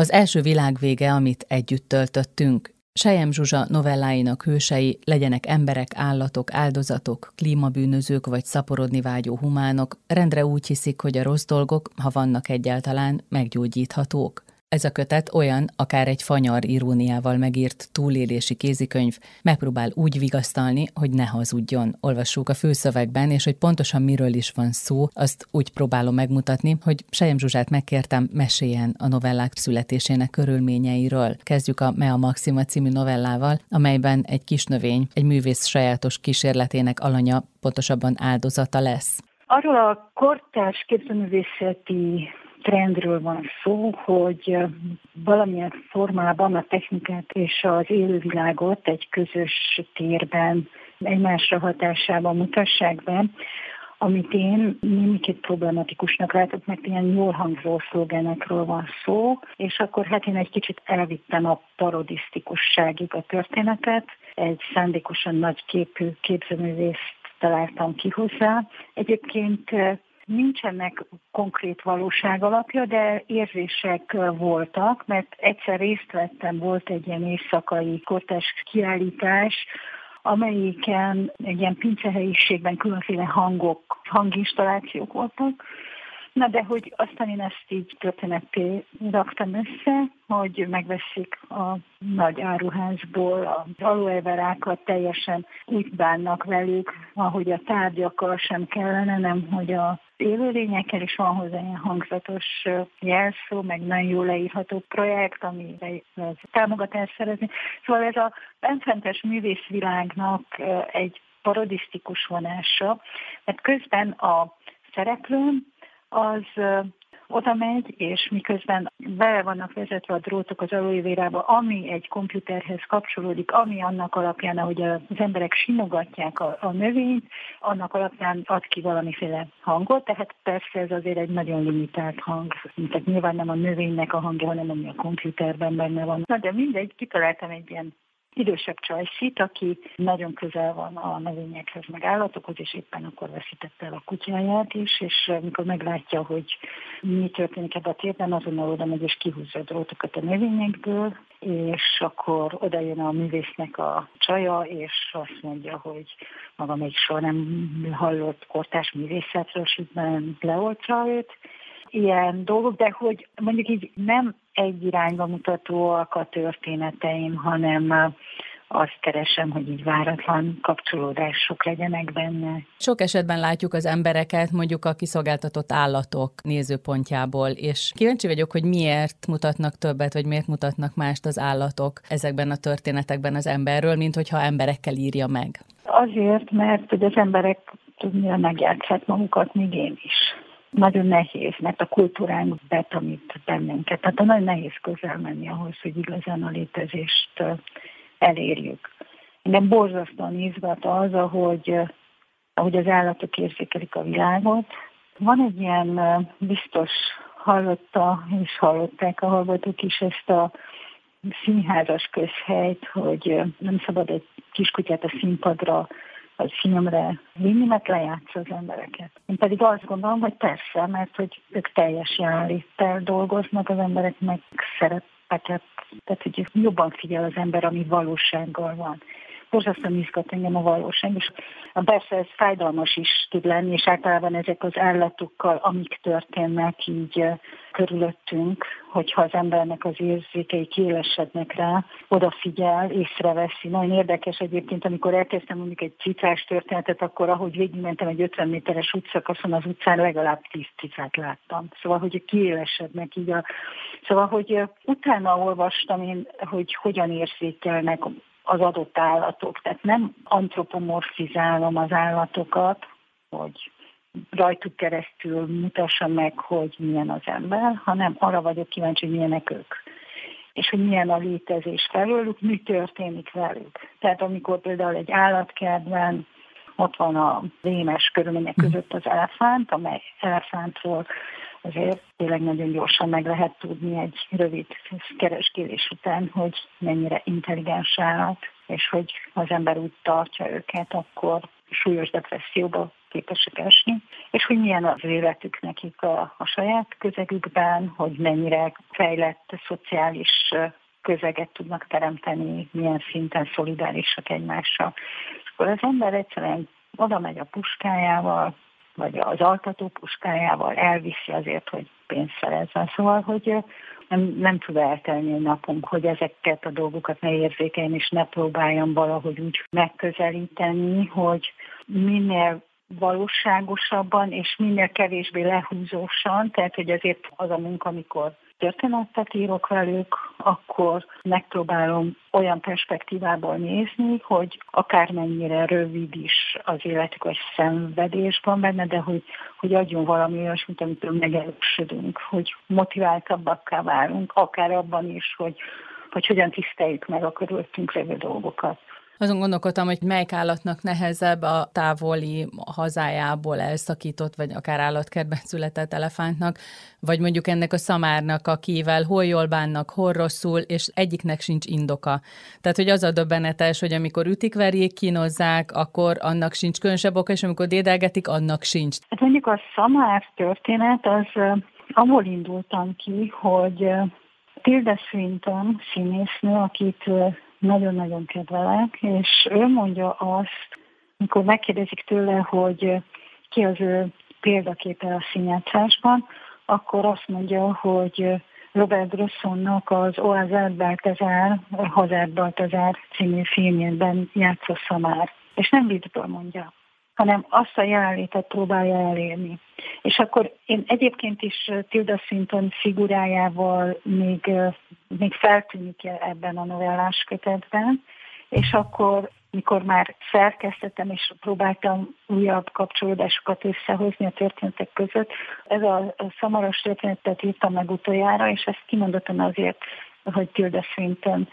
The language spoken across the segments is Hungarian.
Az első világvége, amit együtt töltöttünk. Sejem Zsuzsa novelláinak hősei legyenek emberek, állatok, áldozatok, klímabűnözők vagy szaporodni vágyó humánok, rendre úgy hiszik, hogy a rossz dolgok, ha vannak egyáltalán, meggyógyíthatók. Ez a kötet olyan, akár egy fanyar iróniával megírt túlélési kézikönyv, megpróbál úgy vigasztalni, hogy ne hazudjon. Olvassuk a főszövegben, és hogy pontosan miről is van szó, azt úgy próbálom megmutatni, hogy Sejem Zsuzsát megkértem, meséljen a novellák születésének körülményeiről. Kezdjük a Mea Maxima című novellával, amelyben egy kis növény, egy művész sajátos kísérletének alanya, pontosabban áldozata lesz. Arról a kortárs képzőművészeti trendről van szó, hogy valamilyen formában a technikát és az élővilágot egy közös térben, egymásra hatásában mutassák be, amit én némiképp problematikusnak látok, mert ilyen jól hangzó szlogenekről van szó, és akkor hát én egy kicsit elvittem a parodisztikusságig a történetet, egy szándékosan nagy képű képzőművészt találtam ki hozzá. Egyébként Nincsenek konkrét valóság alapja, de érzések voltak, mert egyszer részt vettem, volt egy ilyen éjszakai kortás kiállítás, amelyiken egy ilyen pincehelyiségben különféle hangok, hanginstallációk voltak, Na de hogy aztán én ezt így történetté raktam össze, hogy megveszik a nagy áruházból a aloeverákat, teljesen úgy bánnak velük, ahogy a tárgyakkal sem kellene, nem hogy a élőlényekkel, is van hozzá ilyen hangzatos jelszó, meg nagyon jól leírható projekt, ami támogatást szerezni. Szóval ez a benfentes művészvilágnak egy parodisztikus vonása, mert közben a szereplő az oda megy, és miközben be vannak vezetve a drótok az aloevérába, ami egy komputerhez kapcsolódik, ami annak alapján, ahogy az emberek simogatják a, a növényt, annak alapján ad ki valamiféle hangot, tehát persze ez azért egy nagyon limitált hang, tehát nyilván nem a növénynek a hangja, hanem ami a komputerben benne van. Na de mindegy, kitaláltam egy ilyen idősebb csajszit, aki nagyon közel van a növényekhez, meg állatokhoz, és éppen akkor veszítette el a kutyáját is, és amikor meglátja, hogy mi történik ebben a térben, azonnal oda megy és kihúzza a drótokat a növényekből, és akkor oda jön a művésznek a csaja, és azt mondja, hogy maga még soha nem hallott kortás művészetről, és leoltsa őt, ilyen dolgok, de hogy mondjuk így nem egy irányba mutatóak a történeteim, hanem azt keresem, hogy így váratlan kapcsolódások legyenek benne. Sok esetben látjuk az embereket mondjuk a kiszolgáltatott állatok nézőpontjából, és kíváncsi vagyok, hogy miért mutatnak többet, vagy miért mutatnak mást az állatok ezekben a történetekben az emberről, mint hogyha emberekkel írja meg. Azért, mert hogy az emberek tudnia megjátszhat magukat, még én is nagyon nehéz, mert a kultúránk betanít bennünket. Tehát nagyon nehéz közel menni ahhoz, hogy igazán a létezést elérjük. Engem borzasztóan izgat az, ahogy, ahogy az állatok érzékelik a világot. Van egy ilyen biztos hallotta és hallották a hallgatók is ezt a színházas közhelyt, hogy nem szabad egy kiskutyát a színpadra vagy filmre vinni, mert lejátsza az embereket. Én pedig azt gondolom, hogy persze, mert hogy ők teljes jelenléttel dolgoznak, az emberek meg szerepeket, tehát hogy jobban figyel az ember, ami valósággal van borzasztóan izgat engem a valóság, és persze ez fájdalmas is tud lenni, és általában ezek az állatokkal, amik történnek így körülöttünk, hogyha az embernek az érzékei kiélesednek rá, odafigyel, észreveszi. Nagyon érdekes egyébként, amikor elkezdtem mondjuk egy cicás történetet, akkor ahogy végigmentem egy 50 méteres útszakaszon, az utcán legalább 10 cicát láttam. Szóval, hogy kiélesednek így a... Szóval, hogy utána olvastam én, hogy hogyan érzékelnek az adott állatok. Tehát nem antropomorfizálom az állatokat, hogy rajtuk keresztül mutassa meg, hogy milyen az ember, hanem arra vagyok kíváncsi, hogy milyenek ők és hogy milyen a létezés felőlük, mi történik velük. Tehát amikor például egy állatkertben ott van a rémes körülmények között az elefánt, amely elefántról azért tényleg nagyon gyorsan meg lehet tudni egy rövid kereskélés után, hogy mennyire intelligens állat, és hogy az ember úgy tartja őket, akkor súlyos depresszióba képesek esni, és hogy milyen az életük nekik a, a saját közegükben, hogy mennyire fejlett szociális közeget tudnak teremteni, milyen szinten szolidárisak egymással. És akkor az ember egyszerűen oda megy a puskájával, vagy az altató puskájával, elviszi azért, hogy pénzt szerezzen. Szóval, hogy nem, nem tud eltelni a napunk, hogy ezeket a dolgokat ne érzékeljem, és ne próbáljam valahogy úgy megközelíteni, hogy minél valóságosabban és minél kevésbé lehúzósan, tehát hogy ezért az a munka, amikor történetet írok velük, akkor megpróbálom olyan perspektívából nézni, hogy akármennyire rövid is az életük, vagy szenvedés van benne, de hogy, hogy adjon valami olyasmit, amitől megerősödünk, hogy motiváltabbakká válunk, akár abban is, hogy, hogy hogyan tiszteljük meg a körülöttünk lévő dolgokat. Azon gondolkodtam, hogy melyik állatnak nehezebb a távoli hazájából elszakított, vagy akár állatkertben született elefántnak, vagy mondjuk ennek a szamárnak, akivel hol jól bánnak, hol rosszul, és egyiknek sincs indoka. Tehát, hogy az a döbbenetes, hogy amikor ütik, verjék, kínozzák, akkor annak sincs különösebb oka, és amikor dédelgetik, annak sincs. Hát mondjuk a szamár történet, az abból indultam ki, hogy Tilda Swinton színésznő, akit nagyon-nagyon kedvelek, és ő mondja azt, mikor megkérdezik tőle, hogy ki az ő példaképe a színjátszásban, akkor azt mondja, hogy Robert Brussonnak az Oazát Baltazár, Hazard Baltazár című filmjében játszotta már. És nem viccből mondja, hanem azt a jelenlétet próbálja elérni. És akkor én egyébként is Tilda Swinton figurájával még, még feltűnik ebben a novellás kötetben, és akkor mikor már szerkesztettem és próbáltam újabb kapcsolódásokat összehozni a történetek között, ez a szamaros történetet írtam meg utoljára, és ezt kimondottan azért, hogy Tilda Swinton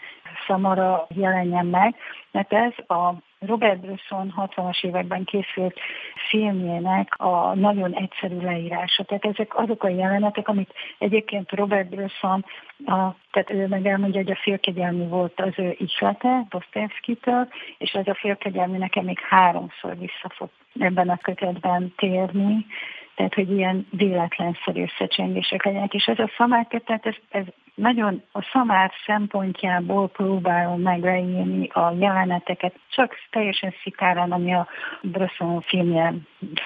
szamara jelenjen meg, mert ez a Robert Bresson 60-as években készült filmjének a nagyon egyszerű leírása. Tehát ezek azok a jelenetek, amit egyébként Robert Bresson, a, tehát ő meg elmondja, hogy a félkegyelmi volt az ő ihlete Dostoyevsky-től, és ez a félkegyelmi nekem még háromszor vissza fog ebben a kötetben térni, tehát hogy ilyen véletlenszerű összecsengések legyenek. És ez a szamárkötet, ez, ez nagyon a szamár szempontjából próbálom megleírni a jeleneteket, csak teljesen szikáran, ami a Bresson filmje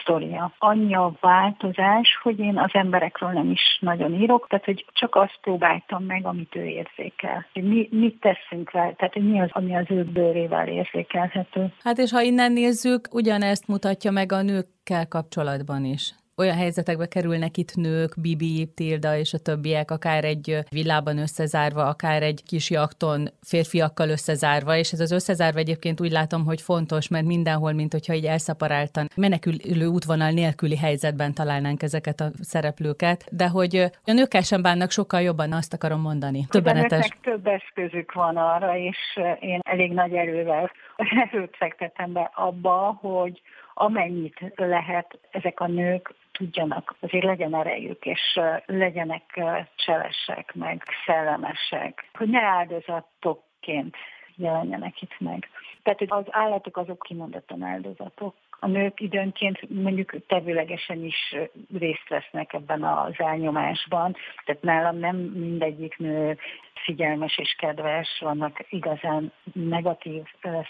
sztoria. Annyi a változás, hogy én az emberekről nem is nagyon írok, tehát hogy csak azt próbáltam meg, amit ő érzékel. Mi, mit teszünk vele, tehát hogy mi az, ami az ő bőrével érzékelhető. Hát és ha innen nézzük, ugyanezt mutatja meg a nőkkel kapcsolatban is olyan helyzetekbe kerülnek itt nők, Bibi, Tilda és a többiek, akár egy villában összezárva, akár egy kis jakton férfiakkal összezárva, és ez az összezárva egyébként úgy látom, hogy fontos, mert mindenhol, mint hogyha így elszaparáltan menekülő útvonal nélküli helyzetben találnánk ezeket a szereplőket, de hogy a nőkkel sem bánnak sokkal jobban, azt akarom mondani. Többenetes. több eszközük van arra, és én elég nagy erővel erőt fektetem be abba, hogy amennyit lehet ezek a nők tudjanak, azért legyen erejük, és legyenek cselesek, meg szellemesek, hogy ne áldozatokként jelenjenek itt meg. Tehát az állatok azok kimondottan áldozatok, a nők időnként mondjuk tevőlegesen is részt vesznek ebben az elnyomásban. Tehát nálam nem mindegyik nő figyelmes és kedves, vannak igazán negatív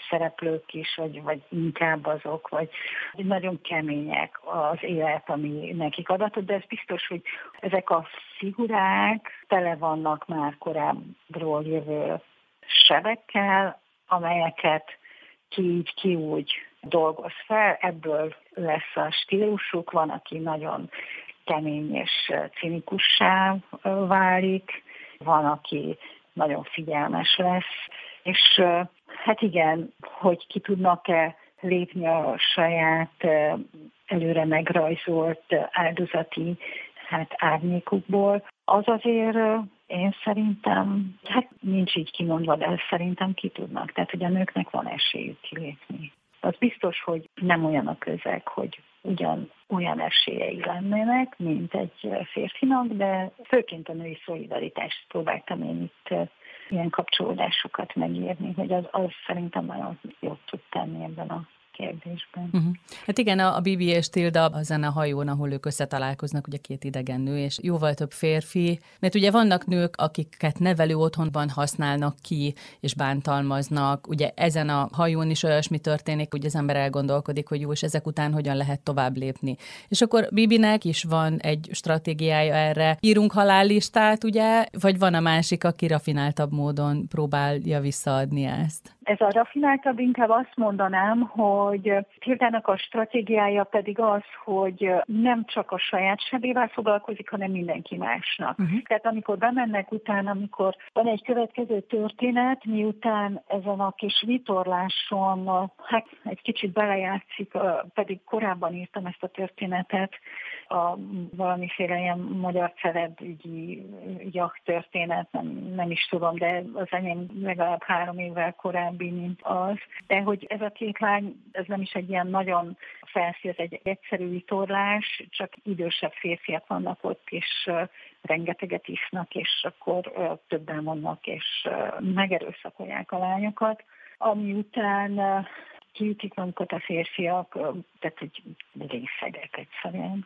szereplők is, vagy, vagy inkább azok, vagy nagyon kemények az élet, ami nekik adatot, de ez biztos, hogy ezek a figurák tele vannak már korábbról jövő sebekkel, amelyeket ki így, ki úgy dolgoz fel, ebből lesz a stílusuk, van, aki nagyon kemény és cinikussá válik, van, aki nagyon figyelmes lesz, és hát igen, hogy ki tudnak-e lépni a saját előre megrajzolt áldozati hát árnyékukból, az azért én szerintem, hát nincs így kimondva, de szerintem ki tudnak. Tehát, hogy a nőknek van esélyük kilépni. Az biztos, hogy nem olyan a közeg, hogy ugyan olyan esélyei lennének, mint egy férfinak, de főként a női szolidaritást próbáltam én itt ilyen kapcsolódásokat megírni, hogy az, az szerintem nagyon jót tud tenni ebben a kérdésben. Uh-huh. Hát igen, a, a Bibi és Tilda a hajón, ahol ők összetalálkoznak, ugye két idegen nő, és jóval több férfi, mert ugye vannak nők, akiket nevelő otthonban használnak ki, és bántalmaznak, ugye ezen a hajón is olyasmi történik, hogy az ember elgondolkodik, hogy jó, és ezek után hogyan lehet tovább lépni. És akkor Bibinek is van egy stratégiája erre. Írunk halállistát, ugye, vagy van a másik, aki rafináltabb módon próbálja visszaadni ezt? Ez a rafináltabb inkább azt mondanám, hogy Tildának a stratégiája pedig az, hogy nem csak a saját sebével foglalkozik, hanem mindenki másnak. Uh-huh. Tehát amikor bemennek utána, amikor van egy következő történet, miután ezen a kis vitorláson, hát egy kicsit belejátszik, pedig korábban írtam ezt a történetet, a valamiféle ilyen magyar celebügyi jacht történet, nem, nem is tudom, de az enyém legalább három évvel korábbi, mint az. De hogy ez a két lány, ez nem is egy ilyen nagyon felszín, ez egy egyszerű vitorlás, csak idősebb férfiak vannak ott, és rengeteget isznak, és akkor többen vannak, és megerőszakolják a lányokat. Ami után kiütik magukat a férfiak, tehát hogy részegek egyszerűen.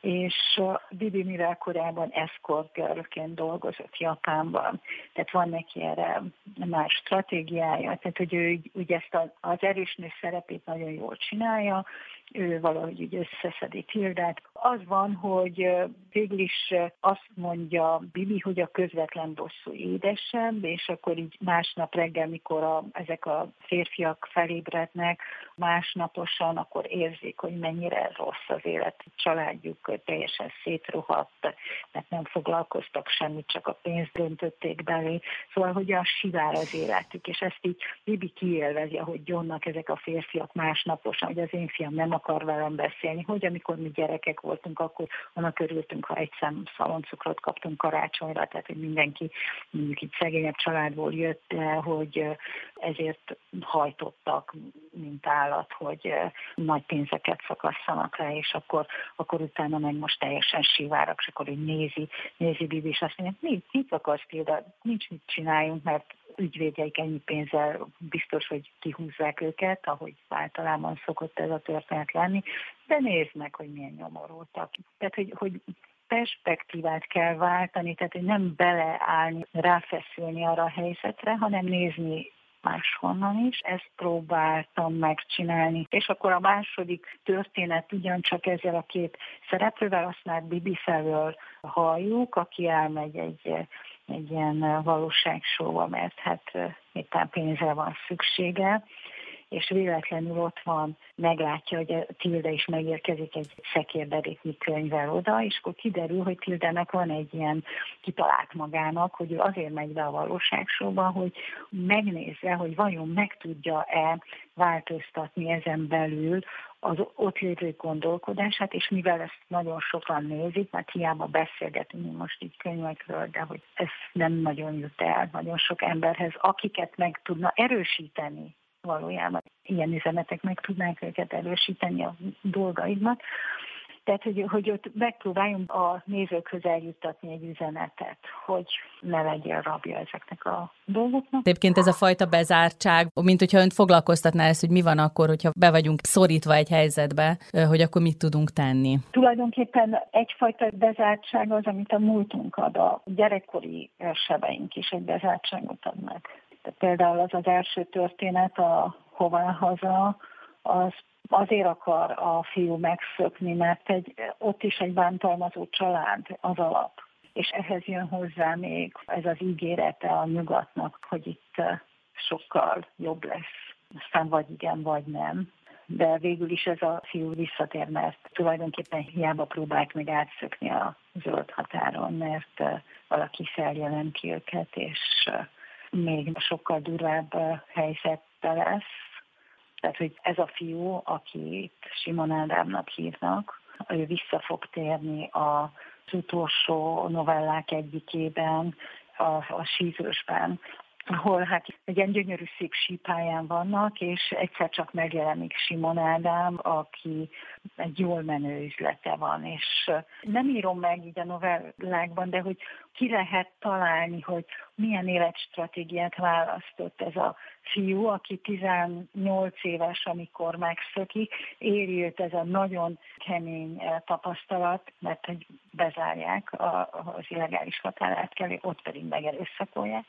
És Bibi, mivel korábban escort girlként dolgozott Japánban, tehát van neki erre más stratégiája, tehát hogy ő úgy ezt az erősnő szerepét nagyon jól csinálja, ő valahogy úgy összeszedi Tildát. Az van, hogy végül is azt mondja Bibi, hogy a közvetlen bosszú édesebb, és akkor így másnap reggel, mikor a, ezek a férfiak felébrednek, másnaposan akkor érzik, hogy mennyire rossz az élet. A családjuk teljesen szétrohadt, mert nem foglalkoztak semmit, csak a pénzt döntötték belé. Szóval, hogy a sivár az életük, és ezt így Bibi kiélvezi, hogy Johnnak ezek a férfiak másnaposan, hogy az én fiam nem akar velem beszélni, hogy amikor mi gyerekek voltunk, akkor annak örültünk, ha egy szem szaloncukrot kaptunk karácsonyra, tehát hogy mindenki mondjuk itt szegényebb családból jött, hogy ezért hajtottak, mint állat, hogy nagy pénzeket szakasszanak le, és akkor, akkor utána meg most teljesen sivárak, és akkor így nézi, nézi Bibi, és azt mondja, mit, mit akarsz például, nincs mit csináljunk, mert ügyvédjeik ennyi pénzzel biztos, hogy kihúzzák őket, ahogy általában szokott ez a történet lenni, de nézd meg, hogy milyen nyomorultak. Tehát, hogy, hogy perspektívát kell váltani, tehát hogy nem beleállni, ráfeszülni arra a helyzetre, hanem nézni máshonnan is. Ezt próbáltam megcsinálni. És akkor a második történet ugyancsak ezzel a két szereplővel, azt már Bibi felől halljuk, aki elmegy egy egy ilyen valóságsóba, mert hát éppen pénzre van szüksége, és véletlenül ott van, meglátja, hogy a Tilda is megérkezik egy szekérderéknyi könyvvel oda, és akkor kiderül, hogy Tildának van egy ilyen kitalált magának, hogy ő azért megy be a valóságsóba, hogy megnézze, hogy vajon meg tudja-e változtatni ezen belül az ott lévő gondolkodását, és mivel ezt nagyon sokan nézik, mert hiába beszélgetünk most így könyvekről, de hogy ez nem nagyon jut el nagyon sok emberhez, akiket meg tudna erősíteni valójában. Ilyen üzenetek meg tudnánk őket erősíteni a dolgaidnak. Tehát, hogy, hogy ott megpróbáljunk a nézőkhöz eljuttatni egy üzenetet, hogy ne legyen rabja ezeknek a dolgoknak. Egyébként ez a fajta bezártság, mint hogyha önt foglalkoztatná ezt, hogy mi van akkor, hogyha be vagyunk szorítva egy helyzetbe, hogy akkor mit tudunk tenni? Tulajdonképpen egyfajta bezártság az, amit a múltunk ad, a gyerekkori sebeink is egy bezártságot adnak. Például az az első történet, a hová haza, az azért akar a fiú megszökni, mert egy, ott is egy bántalmazó család az alap. És ehhez jön hozzá még ez az ígérete a nyugatnak, hogy itt sokkal jobb lesz. Aztán vagy igen, vagy nem. De végül is ez a fiú visszatér, mert tulajdonképpen hiába próbált meg átszökni a zöld határon, mert valaki feljelenti őket, és még sokkal durvább helyzette lesz. Tehát, hogy ez a fiú, akit Simon Ádámnak hívnak, ő vissza fog térni az utolsó novellák egyikében, a, a sízősben, ahol hát egy ilyen gyönyörű szép sípáján vannak, és egyszer csak megjelenik Simon Ádám, aki egy jól menő üzlete van, és nem írom meg így a novellákban, de hogy ki lehet találni, hogy milyen életstratégiát választott ez a fiú, aki 18 éves, amikor megszökik, éri őt ez a nagyon kemény tapasztalat, mert hogy bezárják az illegális határátkelő, ott pedig megerőszakolják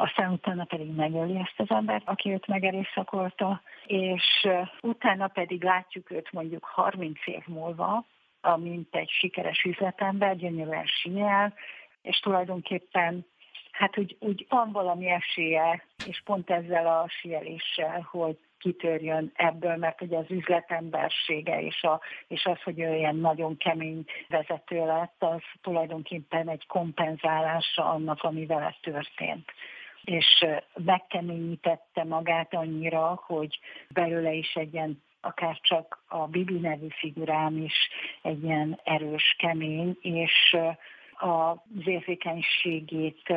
aztán utána pedig megöli ezt az embert, aki őt megerőszakolta, és utána pedig látjuk őt mondjuk 30 év múlva, mint egy sikeres üzletember, gyönyörűen síel, és tulajdonképpen hát úgy, úgy van valami esélye, és pont ezzel a sieléssel, hogy kitörjön ebből, mert ugye az üzletembersége és, a, és az, hogy ő ilyen nagyon kemény vezető lett, az tulajdonképpen egy kompenzálása annak, ami vele történt és megkeményítette magát annyira, hogy belőle is egy ilyen akár csak a Bibi nevű figurám is egy ilyen erős, kemény, és az érzékenységét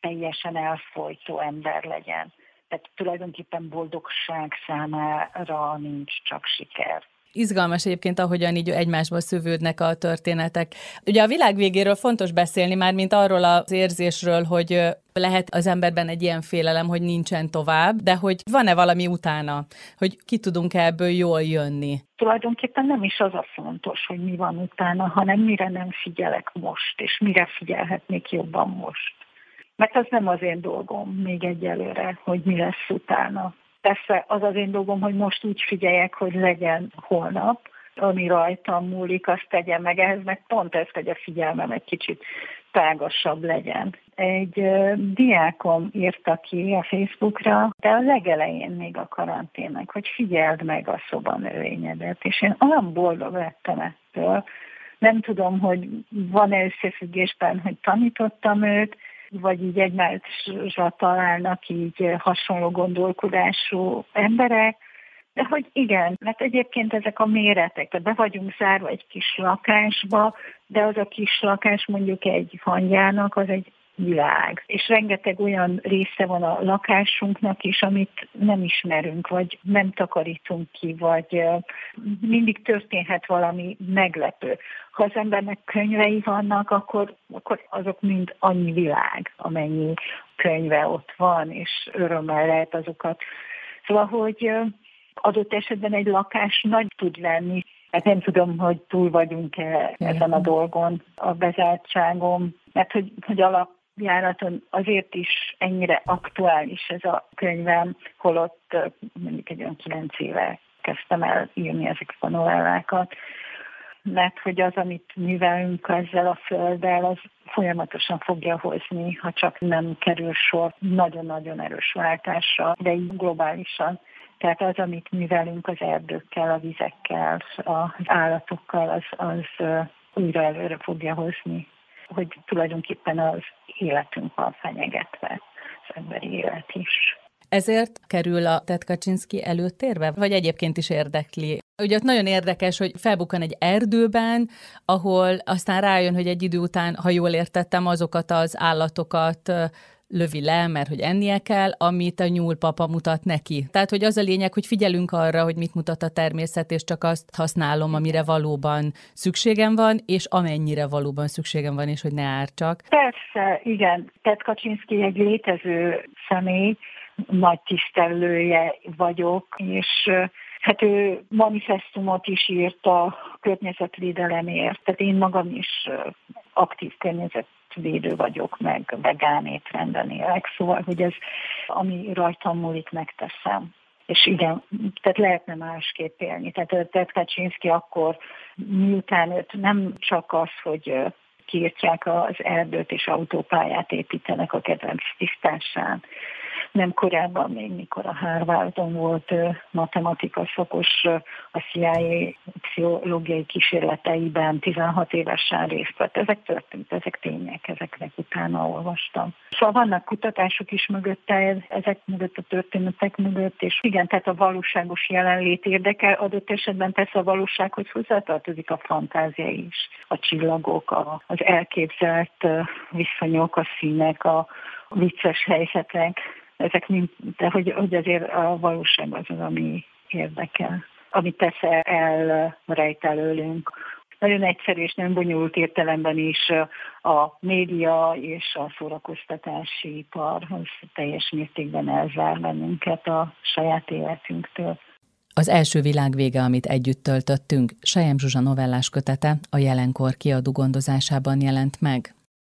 teljesen elfolytó ember legyen. Tehát tulajdonképpen boldogság számára nincs csak siker izgalmas egyébként, ahogyan így egymásba szövődnek a történetek. Ugye a világ végéről fontos beszélni már, mint arról az érzésről, hogy lehet az emberben egy ilyen félelem, hogy nincsen tovább, de hogy van-e valami utána, hogy ki tudunk ebből jól jönni? Tulajdonképpen nem is az a fontos, hogy mi van utána, hanem mire nem figyelek most, és mire figyelhetnék jobban most. Mert az nem az én dolgom még egyelőre, hogy mi lesz utána. Persze az az én dolgom, hogy most úgy figyeljek, hogy legyen holnap, ami rajtam múlik, azt tegye meg ehhez, meg pont ez, hogy a figyelmem egy kicsit tágasabb legyen. Egy diákom írta ki a Facebookra, de a legelején még a karanténnek, hogy figyeld meg a szobanövényedet, és én olyan boldog lettem ettől. Nem tudom, hogy van-e összefüggésben, hogy tanítottam őt, vagy így egymásra találnak így hasonló gondolkodású emberek, de hogy igen, mert egyébként ezek a méretek, tehát be vagyunk zárva egy kis lakásba, de az a kis lakás mondjuk egy hangyának, az egy világ. És rengeteg olyan része van a lakásunknak is, amit nem ismerünk, vagy nem takarítunk ki, vagy mindig történhet valami meglepő. Ha az embernek könyvei vannak, akkor, akkor azok mind annyi világ, amennyi könyve ott van, és örömmel lehet azokat. Szóval, hogy adott esetben egy lakás nagy tud lenni, Hát nem tudom, hogy túl vagyunk-e ezen a dolgon, a bezártságom, mert hogy, hogy alap járaton azért is ennyire aktuális ez a könyvem, holott mondjuk egy olyan kilenc éve kezdtem el írni ezeket a novellákat, mert hogy az, amit művelünk ezzel a földdel, az folyamatosan fogja hozni, ha csak nem kerül sor nagyon-nagyon erős váltásra, de így globálisan. Tehát az, amit művelünk az erdőkkel, a vizekkel, az állatokkal, az, az újra előre fogja hozni hogy tulajdonképpen az életünk van fenyegetve, az emberi élet is. Ezért kerül a Ted Kaczynski előtérbe, vagy egyébként is érdekli? Ugye ott nagyon érdekes, hogy felbukkan egy erdőben, ahol aztán rájön, hogy egy idő után, ha jól értettem, azokat az állatokat lövi le, mert hogy ennie kell, amit a nyúlpapa mutat neki. Tehát, hogy az a lényeg, hogy figyelünk arra, hogy mit mutat a természet, és csak azt használom, amire valóban szükségem van, és amennyire valóban szükségem van, és hogy ne ártsak. Persze, igen. Ted Kaczynski egy létező személy, nagy tisztelője vagyok, és Hát ő manifestumot is írt a környezetvédelemért, tehát én magam is aktív környezet védő vagyok, meg vegán étrenden élek, szóval, hogy ez, ami rajtam múlik, megteszem. És igen, tehát lehetne másképp élni. Tehát Ted Kaczynski akkor, miután őt nem csak az, hogy kiírtják az erdőt és autópályát építenek a kedvenc tisztásán, nem korábban, még mikor a Harvardon volt matematika szakos, a CIA pszichológiai kísérleteiben 16 évesen részt vett. Ezek történt, ezek tények, ezeknek utána olvastam. Szóval vannak kutatások is mögötte, ezek mögött a történetek mögött, és igen, tehát a valóságos jelenlét érdekel, adott esetben persze a valósághoz hozzátartozik a fantázia is, a csillagok, a, az elképzelt viszonyok, a színek, a vicces helyzetek, ezek mind, de hogy, hogy azért a valóság az az, ami érdekel, amit persze elrejt előlünk. Nagyon egyszerű és nem bonyolult értelemben is a média és a szórakoztatási ipar az teljes mértékben elzár bennünket a saját életünktől. Az első világvége, amit együtt töltöttünk, Sejem Zsuzsa novellás kötete a jelenkor kiadó gondozásában jelent meg.